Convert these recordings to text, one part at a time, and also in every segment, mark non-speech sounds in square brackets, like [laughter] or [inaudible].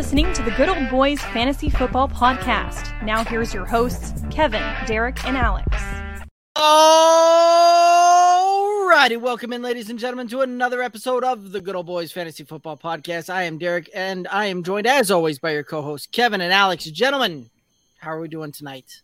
You're listening to the Good Old Boys Fantasy Football Podcast. Now, here's your hosts, Kevin, Derek, and Alex. All righty, welcome in, ladies and gentlemen, to another episode of the Good Old Boys Fantasy Football Podcast. I am Derek, and I am joined, as always, by your co-hosts, Kevin and Alex. Gentlemen, how are we doing tonight?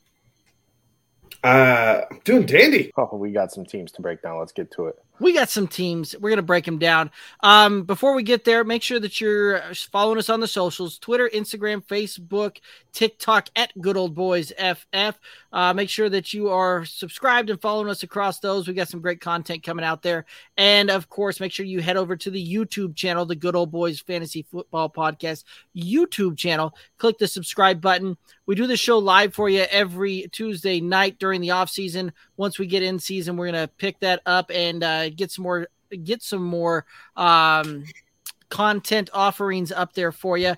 Uh, doing dandy. Oh, we got some teams to break down. Let's get to it we got some teams. We're going to break them down. Um, before we get there, make sure that you're following us on the socials Twitter, Instagram, Facebook, TikTok at Good Old Boys FF. Uh, make sure that you are subscribed and following us across those. We got some great content coming out there. And of course, make sure you head over to the YouTube channel, the Good Old Boys Fantasy Football Podcast YouTube channel. Click the subscribe button. We do the show live for you every Tuesday night during the off season. Once we get in season, we're going to pick that up and uh, get some more get some more um, content offerings up there for you.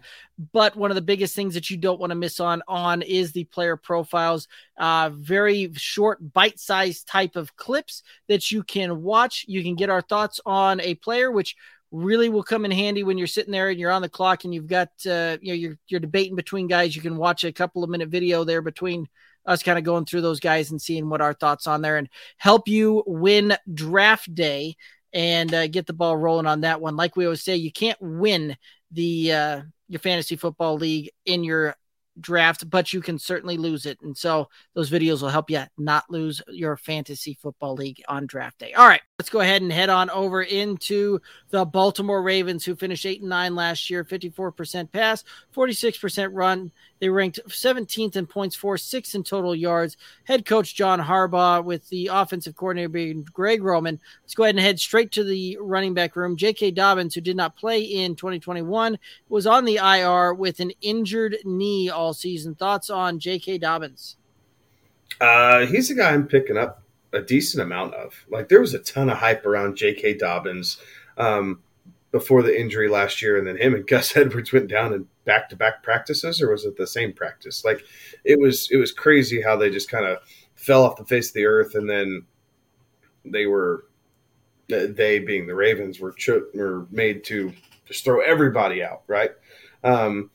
But one of the biggest things that you don't want to miss on on is the player profiles. Uh, very short, bite-sized type of clips that you can watch. You can get our thoughts on a player, which really will come in handy when you're sitting there and you're on the clock and you've got uh, you know you're you're debating between guys. You can watch a couple of minute video there between us kind of going through those guys and seeing what our thoughts on there and help you win draft day and uh, get the ball rolling on that one. Like we always say, you can't win the uh, your fantasy football league in your draft, but you can certainly lose it. And so those videos will help you not lose your fantasy football league on draft day. All right, let's go ahead and head on over into the Baltimore Ravens, who finished eight and nine last year, 54% pass, 46% run. They ranked 17th in points for, sixth in total yards. Head coach John Harbaugh with the offensive coordinator being Greg Roman. Let's go ahead and head straight to the running back room. J.K. Dobbins, who did not play in 2021, was on the IR with an injured knee all season. Thoughts on J.K. Dobbins? Uh, he's a guy I'm picking up a decent amount of. Like there was a ton of hype around J.K. Dobbins. Um, before the injury last year, and then him and [laughs] Gus Edwards went down in back to back practices, or was it the same practice? Like it was, it was crazy how they just kind of fell off the face of the earth, and then they were, they being the Ravens, were cho- were made to just throw everybody out, right? Um,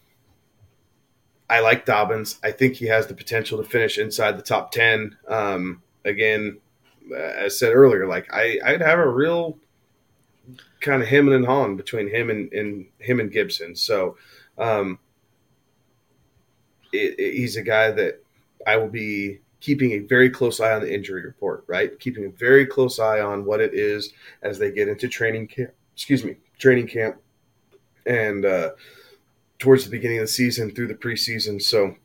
I like Dobbins. I think he has the potential to finish inside the top ten. Um, again, as I said earlier, like I, I'd have a real kind of him and hawing between him and, and him and Gibson. So um, it, it, he's a guy that I will be keeping a very close eye on the injury report, right? Keeping a very close eye on what it is as they get into training camp. Excuse me, training camp, and uh, towards the beginning of the season through the preseason. So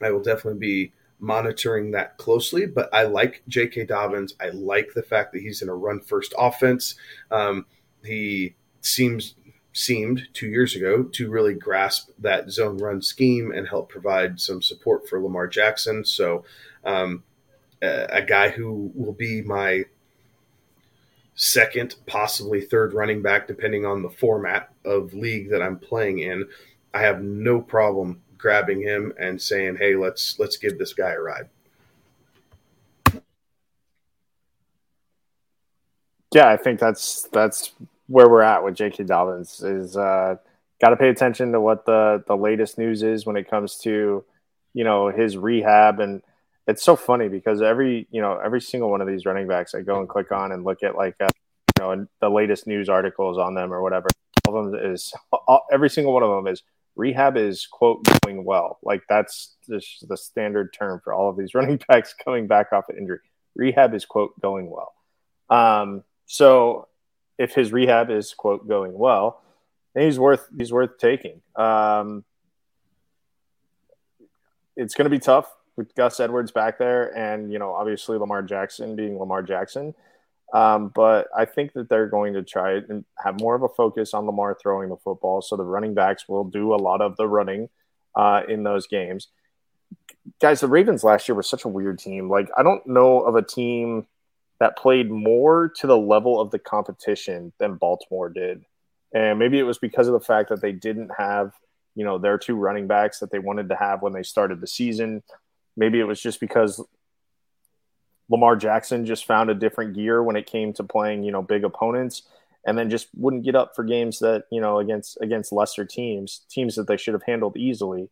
I will definitely be monitoring that closely. But I like J.K. Dobbins. I like the fact that he's in a run first offense. Um, he seems seemed two years ago to really grasp that zone run scheme and help provide some support for Lamar Jackson. So, um, a, a guy who will be my second, possibly third running back, depending on the format of league that I'm playing in. I have no problem grabbing him and saying, "Hey, let's let's give this guy a ride." Yeah, I think that's that's where we're at with J.K. Dobbins is uh, got to pay attention to what the the latest news is when it comes to you know his rehab and it's so funny because every you know every single one of these running backs I go and click on and look at like uh, you know the latest news articles on them or whatever all of them is all, every single one of them is rehab is quote going well like that's just the standard term for all of these [laughs] running backs coming back off of injury rehab is quote going well um, so if his rehab is quote going well, he's worth he's worth taking. Um, it's going to be tough with Gus Edwards back there, and you know obviously Lamar Jackson being Lamar Jackson. Um, but I think that they're going to try and have more of a focus on Lamar throwing the football, so the running backs will do a lot of the running uh, in those games. Guys, the Ravens last year were such a weird team. Like I don't know of a team that played more to the level of the competition than Baltimore did. And maybe it was because of the fact that they didn't have, you know, their two running backs that they wanted to have when they started the season. Maybe it was just because Lamar Jackson just found a different gear when it came to playing, you know, big opponents. and then just wouldn't get up for games that you know against against lesser teams, teams that they should have handled easily.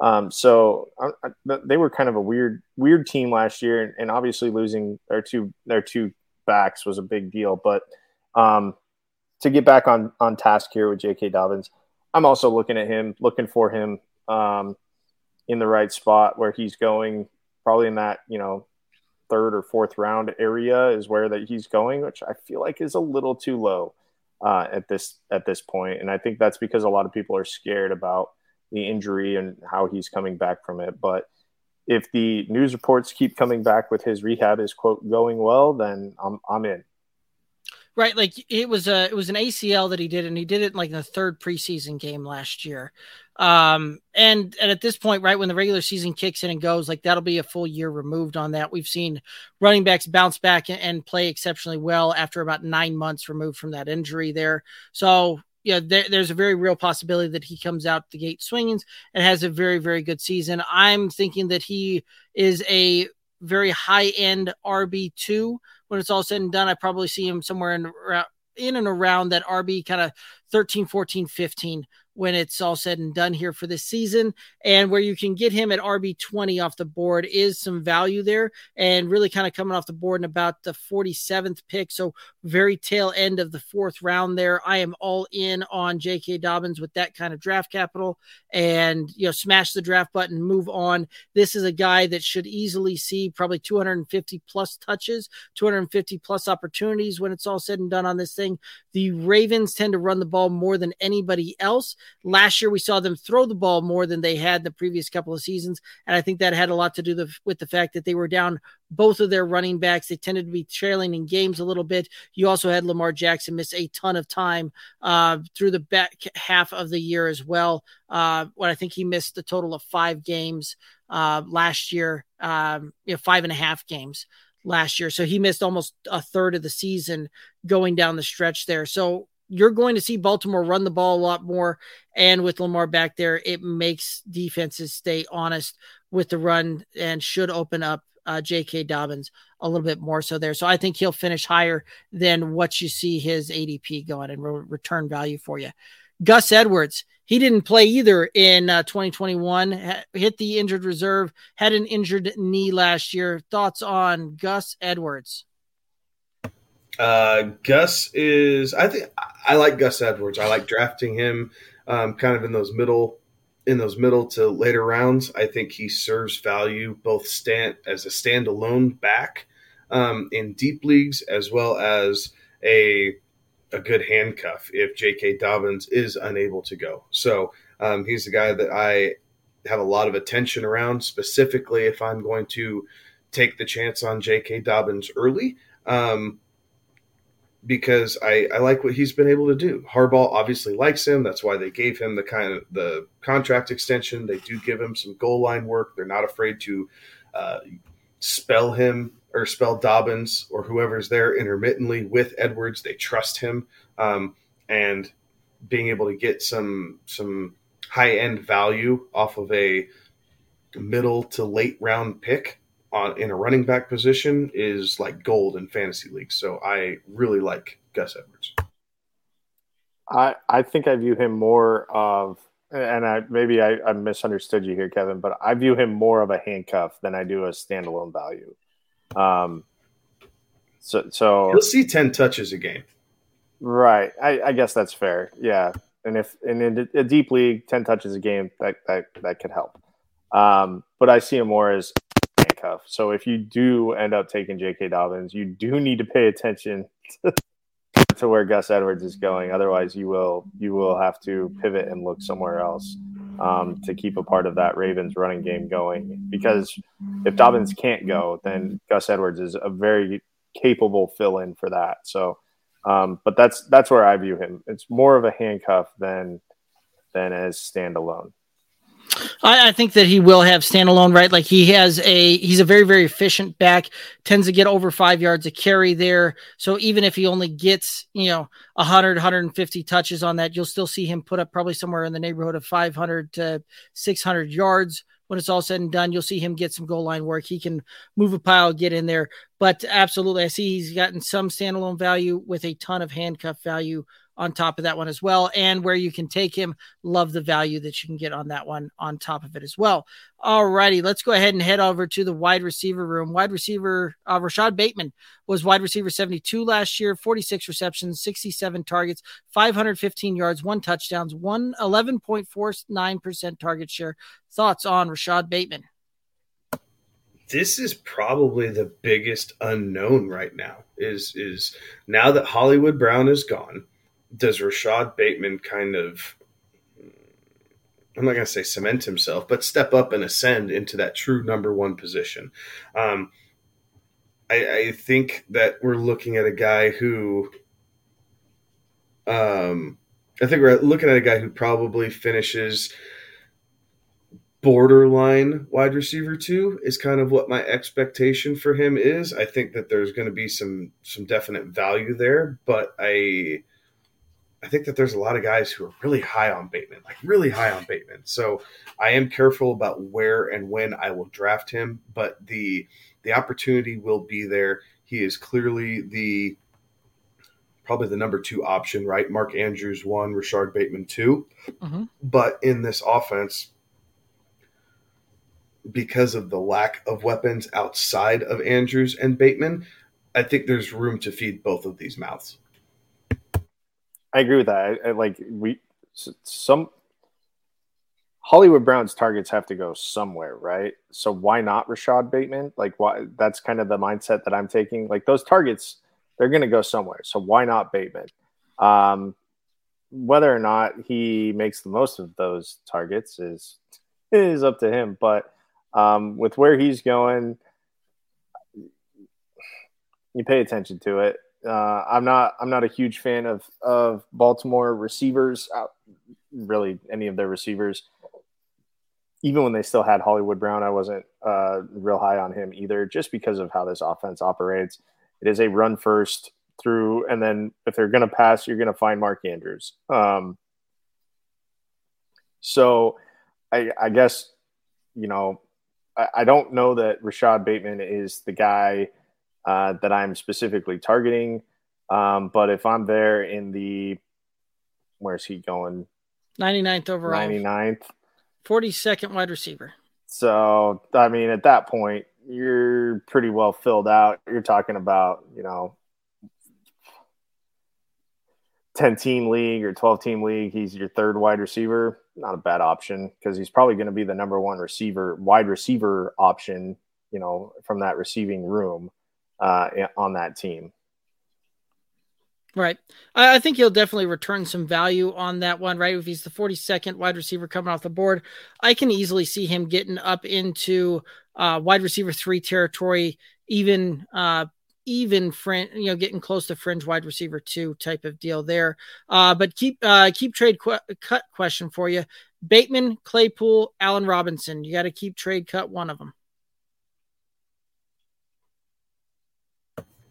Um, so I, I, they were kind of a weird weird team last year, and, and, obviously losing their two their two backs was a big deal. But um, to get back on on task here with J.K. Dobbins, I'm also looking at him, looking for him um, in the right spot where he's going, probably in that you know third or fourth round area is where that he's going, which I feel like is a little too low uh, at this at this point. And I think that's because a lot of people are scared about the injury and how he's coming back from it. But if the news reports keep coming back with his rehab is quote going well, then I'm I'm in. Right, like it was a it was an ACL that he did, and he did it like in like the third preseason game last year. Um, and and at this point, right when the regular season kicks in and goes, like that'll be a full year removed on that. We've seen running backs bounce back and, and play exceptionally well after about nine months removed from that injury there. So yeah, there, there's a very real possibility that he comes out the gate swinging and has a very very good season. I'm thinking that he is a very high end RB two. When it's all said and done, I probably see him somewhere in in and around that RB kind of 13, 14, 15 when it's all said and done here for this season. And where you can get him at RB 20 off the board is some value there and really kind of coming off the board in about the 47th pick. So, very tail end of the fourth round there. I am all in on J.K. Dobbins with that kind of draft capital and, you know, smash the draft button, move on. This is a guy that should easily see probably 250 plus touches, 250 plus opportunities when it's all said and done on this thing. The Ravens tend to run the ball more than anybody else. Last year, we saw them throw the ball more than they had the previous couple of seasons. And I think that had a lot to do with the fact that they were down both of their running backs. They tended to be trailing in games a little bit. You also had Lamar Jackson miss a ton of time uh, through the back half of the year as well. Uh, what I think he missed a total of five games uh, last year, um, you know, five and a half games last year. So he missed almost a third of the season going down the stretch there. So you're going to see Baltimore run the ball a lot more. And with Lamar back there, it makes defenses stay honest with the run and should open up uh, J.K. Dobbins a little bit more so there. So I think he'll finish higher than what you see his ADP going and re- return value for you. Gus Edwards, he didn't play either in uh, 2021, hit the injured reserve, had an injured knee last year. Thoughts on Gus Edwards? Uh, Gus is, I think, I like Gus Edwards. I like drafting him um, kind of in those middle, in those middle to later rounds. I think he serves value both stand as a standalone back um, in deep leagues as well as a a good handcuff if J.K. Dobbins is unable to go. So um, he's the guy that I have a lot of attention around, specifically if I'm going to take the chance on J.K. Dobbins early. Um, because I, I like what he's been able to do. Harbaugh obviously likes him. That's why they gave him the kind of the contract extension. They do give him some goal line work. They're not afraid to uh, spell him or spell Dobbins or whoever's there intermittently with Edwards. They trust him, um, and being able to get some some high end value off of a middle to late round pick on in a running back position is like gold in fantasy leagues. So I really like Gus Edwards. I I think I view him more of and I maybe I, I misunderstood you here, Kevin, but I view him more of a handcuff than I do a standalone value. Um, so so he'll see ten touches a game. Right. I, I guess that's fair. Yeah. And if and in a deep league, ten touches a game that that that could help. Um, but I see him more as So if you do end up taking J.K. Dobbins, you do need to pay attention [laughs] to, where Gus Edwards is going. Otherwise, you will you will have to pivot and look somewhere else um, to keep a part of that Ravens running game going. Because if Dobbins can't go, then Gus Edwards is a very capable fill in for that. So, um, but that's that's where I view him. It's more of a handcuff than than as standalone. I, I, think that he will have standalone, right? Like he has a, he's a very, very efficient back, tends to get over five yards a carry there. So even if he only gets, you know, 100, 150 touches on that, you'll still see him put up probably somewhere in the neighborhood of 500 to 600 yards when it's all said and done, you'll see him get some goal line work. He can move a pile, get in there. But absolutely, I see he's gotten some standalone value with a ton of handcuff value on top of that one as well. And where you can take him, love the value that you can get on that one on top of it as well. All righty, let's go ahead and head over to the wide receiver room. Wide receiver uh, Rashod Bateman was wide receiver 72 last year, 46 receptions, 67 targets, 515 yards, one touchdowns, one 11.49% target share. Thoughts on Rashod Bateman? this is probably the biggest unknown right now is is now that Hollywood Brown is gone does Rashod Bateman kind of I'm not going to say cement himself, but step up and ascend into that true number one position. Um, I, I, think that we're looking at a guy who, um, I think we're looking at a guy who probably finishes borderline wide receiver two is kind of what my expectation for him is. I think that there's going to be some some definite value there, but I I think that there's a lot of guys who are really high on Bateman, like really high on Bateman. So I am careful about where and when I will draft him, but the the opportunity will be there. He is clearly the probably the number two option, right? Mark Andrews one, Rashod Bateman 2 mm-hmm. But in this offense, because of the lack of weapons outside of Andrews and Bateman, I think there's room to feed both of these mouths. I agree with that. I, I, like we some Hollywood Brown's targets have to go somewhere, right? So why not Rashod Bateman? Like why that's kind of the mindset that I'm taking. Like those targets, they're going to go somewhere. So why not Bateman? Um, whether or not he makes the most of those targets is is up to him. But um, with where he's going, you pay attention to it. Uh, I'm not I'm not a huge fan of of Baltimore receivers, uh, really any of their receivers. Even when they still had Hollywood Brown, I wasn't uh, real high on him either, just because of how this offense operates. It is a run first through, and then if they're going to pass, you're going to find Mark Andrews. Um, so, I, I guess you know I, I don't know that Rashod Bateman is the guy uh, that I'm specifically targeting. Um, but if I'm there in the, where's he going? 99th overall. 99th. 42nd wide receiver. So, I mean, at that point, you're pretty well filled out. You're talking about, you know, 10 team league or 12 team league. He's your third wide receiver. Not a bad option because he's probably going to be the number one receiver, wide receiver option, you know, from that receiving room uh, on that team. Right. I think he'll definitely return some value on that one, right? If he's the 42nd wide receiver coming off the board, I can easily see him getting up into uh, wide receiver three territory, even uh, even you know, getting close to fringe wide receiver two type of deal there. Uh, but keep uh, keep trade qu- cut question for you: Bateman, Claypool, Allen Robinson. You got to keep trade cut one of them.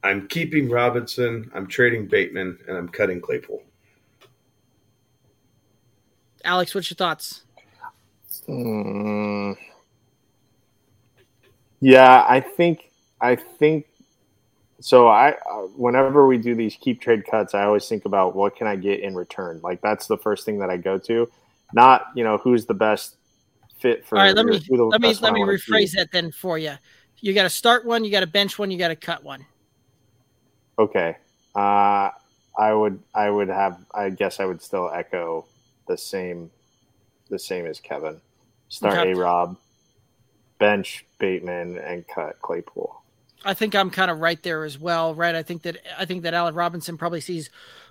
I'm keeping Robinson, I'm trading Bateman, and I'm cutting Claypool. Alex, what's your thoughts? Mm, yeah, I think I think so. I uh, whenever we do these keep trade cuts, I always think about what can I get in return. Like that's the first thing that I go to, not you know who's the best fit for. All right, let me let me let me rephrase that then for you. You got to start one, you got to bench one, you got to cut one. Okay. Uh, I would I would have I guess I would still echo the same the same as Kevin. Start okay. A Rob, bench Bateman, and cut Claypool. I think I'm kind of right there as well, right? I think that I think that Allen Robinson probably sees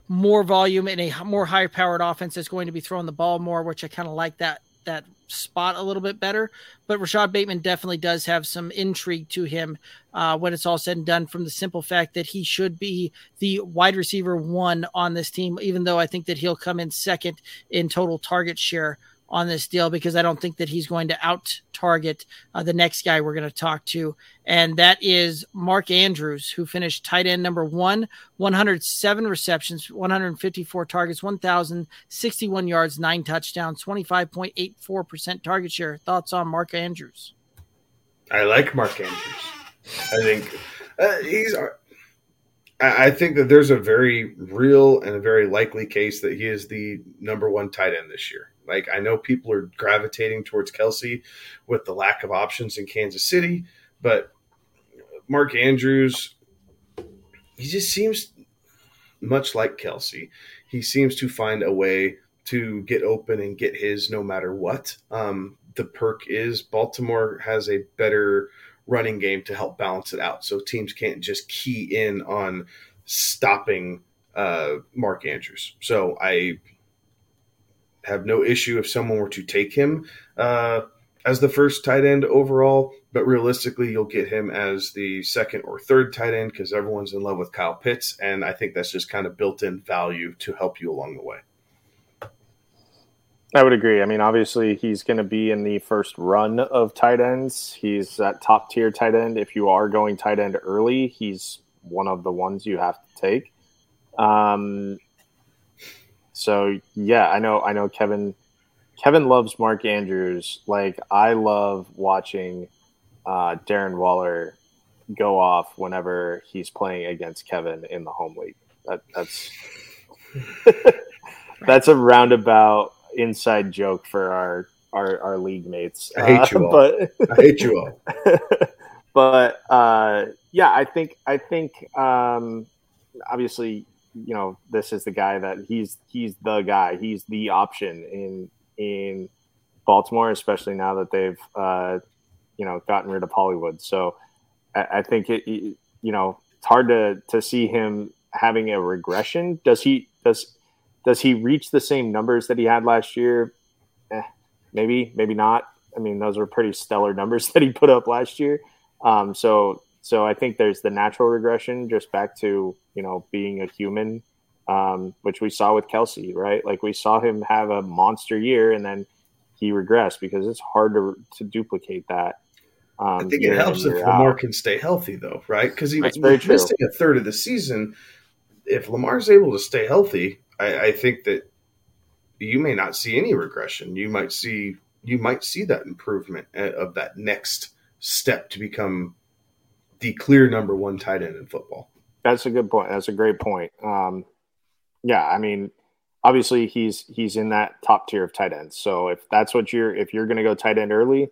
more volume in a more high powered offense that's going to be throwing the ball more, which I kind of like that that spot a little bit better. But Rashod Bateman definitely does have some intrigue to him uh, when it's all said and done, from the simple fact that he should be the wide receiver one on this team, even though I think that he'll come in second in total target share on this deal because I don't think that he's going to out target uh, the next guy we're going to talk to, and that is Mark Andrews, who finished tight end number one, 107 receptions, 154 targets, 1,061 yards, nine touchdowns, 25.84% target share. Thoughts on Mark Andrews? I like Mark Andrews. I think uh, he's. I think that there's a very real and a very likely case that he is the number one tight end this year. Like I know people are gravitating towards Kelce with the lack of options in Kansas City, but Mark Andrews, he just seems much like Kelce. He seems to find a way to get open and get his no matter what. Um, the perk is Baltimore has a better running game to help balance it out. So teams can't just key in on stopping uh, Mark Andrews. So I have no issue if someone were to take him uh, as the first tight end overall, but realistically, you'll get him as the second or third tight end because everyone's in love with Kyle Pitts. And I think that's just kind of built in value to help you along the way. I would agree. I mean, obviously, he's going to be in the first run of tight ends. He's that top tier tight end. If you are going tight end early, he's one of the ones you have to take. Um, so yeah, I know. I know Kevin. Kevin loves Mark Andrews. Like I love watching uh, Darren Waller go off whenever he's playing against Kevin in the home league. That, that's [laughs] that's a roundabout inside joke for our our, our league mates. I hate you uh, all. But I hate you all. [laughs] but uh, yeah, I think I think um, obviously you know this is the guy that he's he's the guy. He's the option in in Baltimore, especially now that they've uh, you know gotten rid of Hollywood. So I, I think it, it you know it's hard to to see him having a regression. Does he does does he reach the same numbers that he had last year? Eh, maybe, maybe not. I mean, those were pretty stellar numbers [laughs] that he put up last year. Um, so, so I think there's the natural regression, just back to you know being a human, um, which we saw with Kelce, right? Like we saw him have a monster year, and then he regressed because it's hard to to duplicate that. Um, I think it helps if Lamar out. can stay healthy, though, right? Because he was missing a third of the season. If Lamar's able to stay healthy, I, I think that you may not see any regression. You might see you might see that improvement uh, of that next step to become the clear number one tight end in football. That's a good point. That's a great point. Um, yeah, I mean, obviously he's he's in that top tier of tight ends. So if that's what you're if you're going to go tight end early,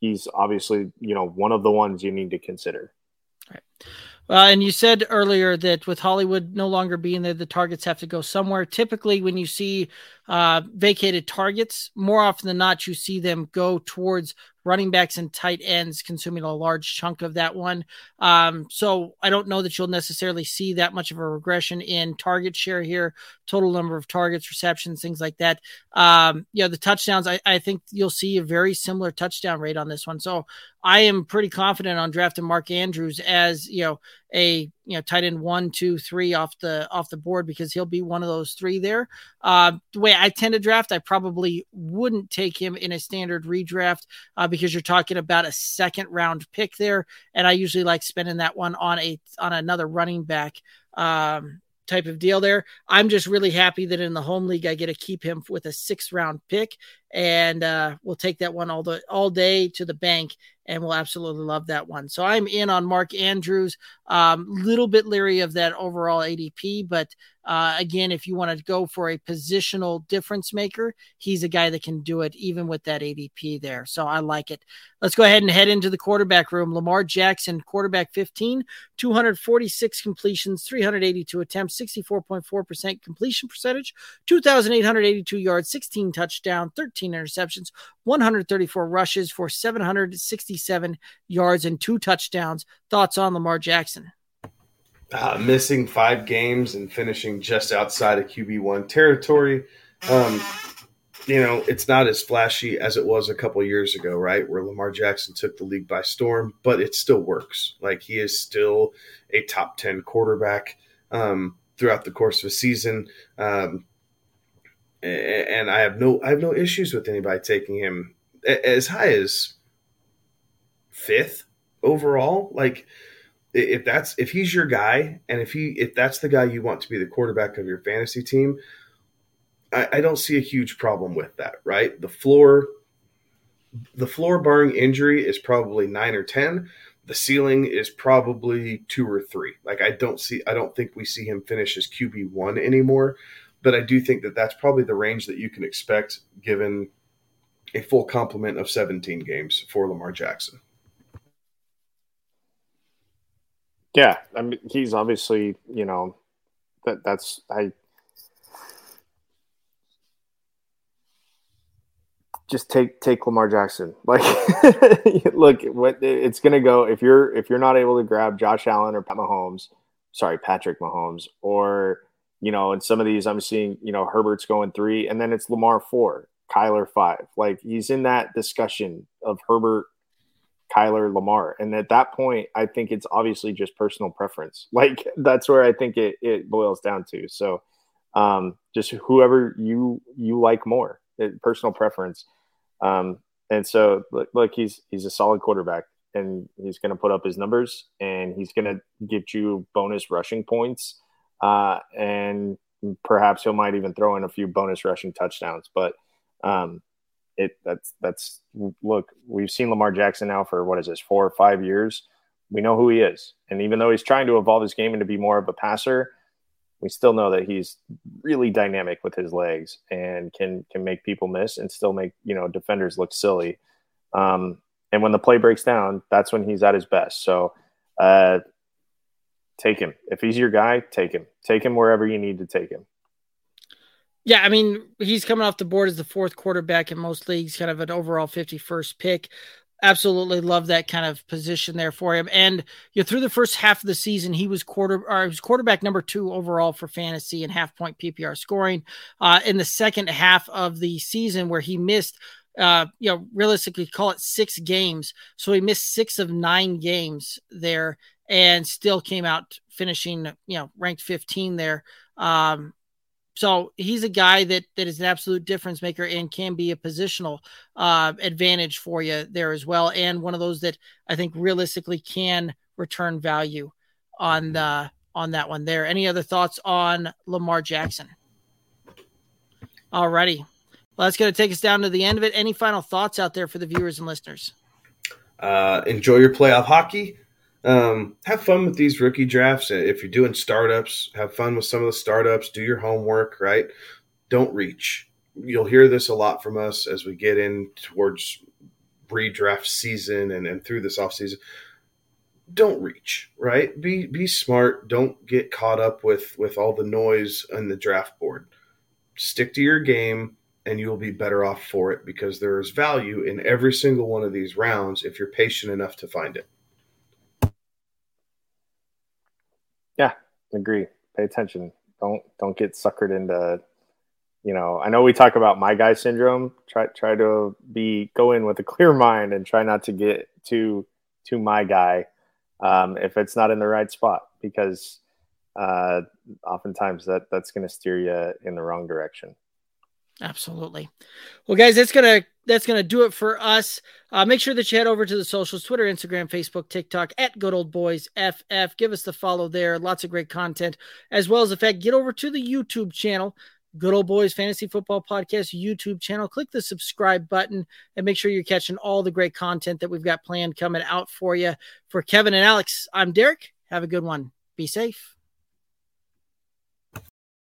he's obviously you know one of the ones you need to consider. Right. Uh, and you said earlier that with Hollywood no longer being there, the targets have to go somewhere. Typically, when you see uh, vacated targets, more often than not, you see them go towards running backs and tight ends consuming a large chunk of that one. Um, so I don't know that you'll necessarily see that much of a regression in target share here, total number of targets, receptions, things like that. Um, yeah, the touchdowns, I, I think you'll see a very similar touchdown rate on this one. So I am pretty confident on drafting Mark Andrews as you know a you know tight end one, two, three off the off the board because he'll be one of those three there. Uh, the way I tend to draft, I probably wouldn't take him in a standard redraft uh, because you're talking about a second round pick there, and I usually like spending that one on a on another running back. Um, type of deal there. I'm just really happy that in the home league I get to keep him with a sixth round pick, and uh, we'll take that one all the all day to the bank and we'll absolutely love that one. So I'm in on Mark Andrews. Um, little bit leery of that overall ADP, but uh, again, if you want to go for a positional difference maker, he's a guy that can do it even with that ADP there. So I like it. Let's go ahead and head into the quarterback room. Lamar Jackson, quarterback 15, 246 completions, 382 attempts, 64.4% completion percentage, 2,882 yards, 16 touchdown, 13 interceptions, 134 rushes for 767 yards and two touchdowns. Thoughts on Lamar Jackson? uh, missing five games and finishing just outside of QB1 territory. Um, you know, it's not as flashy as it was a couple years ago, right? Where Lamar Jackson took the league by storm, but it still works. Like he is still a top 10 quarterback um, throughout the course of a season. Um, and I have no I have no issues with anybody taking him as high as fifth overall. Like if that's if he's your guy and if he if that's the guy you want to be the quarterback of your fantasy team, I, I don't see a huge problem with that. Right, the floor the floor barring injury is probably nine or ten. The ceiling is probably two or three. Like I don't see I don't think we see him finish as QB one anymore but I do think that that's probably the range that you can expect given a full complement of 17 games for Lamar Jackson. Yeah, I mean, he's obviously, you know, that that's I just take take Lamar Jackson. [laughs] Like, look, what it's going to go if you're if you're not able to grab Josh Allen or Pat Mahomes, sorry, Patrick Mahomes, or you know, and some of these, I'm seeing, you know, Herbert's going three, and then it's Lamar four, Kyler five. Like he's in that discussion of Herbert, Kyler, Lamar. And at that point, I think it's obviously just personal preference. [laughs] Like that's where I think it, it boils down to. So um, just whoever you you like more, it, personal preference. Um, and so look, look, he's he's a solid quarterback and he's going to put up his numbers and he's going to get you bonus rushing points uh, and perhaps he might even throw in a few bonus rushing touchdowns. But um, it that's that's look, we've seen Lamar Jackson now for what is this four or five years. We know who he is, and even though he's trying to evolve his game into be more of a passer, we still know that he's really dynamic with his legs and can can make people miss and still make you know defenders look silly. Um, and when the play breaks down, that's when he's at his best. So uh, take him. If he's your guy, take him. Take him wherever you need to take him. Yeah, I mean, he's coming off the board as the fourth quarterback in most leagues, kind of an overall 51st pick. Absolutely love that kind of position there for him. And you know, through the first half of the season, he was quarter or he was quarterback number two overall for fantasy and half point PPR scoring. Uh, in the second half of the season, where he missed uh, you know, realistically call it six games. So he missed six of nine games there and still came out finishing, you know, ranked 15 there. Um, so he's a guy that that is an absolute difference maker and can be a positional uh, advantage for you there as well, and one of those that I think realistically can return value on the on that one there. Any other thoughts on Lamar Jackson? Alrighty. Well, that's going to take us down to the end of it. Any final thoughts out there for the viewers and listeners? Uh, enjoy your playoff hockey. Um, have fun with these rookie drafts. If you're doing startups, have fun with some of the startups. Do your homework, right? Don't reach. You'll hear this a lot from us as we get in towards redraft season and, and through this off season. Don't reach, right? Be be smart. Don't get caught up with with all the noise on the draft board. Stick to your game and you will be better off for it because there is value in every single one of these rounds if you're patient enough to find it. Yeah, agree. Pay attention. Don't don't get suckered into you know, I know we talk about my guy syndrome. Try try to be go in with a clear mind and try not to get to to my guy um, if it's not in the right spot because uh, oftentimes that that's going to steer you in the wrong direction. Absolutely. Well, guys, that's gonna that's gonna do it for us. Uh, make sure that you head over to the socials: Twitter, Instagram, Facebook, TikTok at Good Old Boys FF. Give us the follow there. Lots of great content, as well as the fact get over to the YouTube channel. Good Old Boys Fantasy Football Podcast YouTube channel. Click the subscribe button and make sure you're catching all the great content that we've got planned coming out for you. For Kevin and Alex, I'm Derek. Have a good one. Be safe.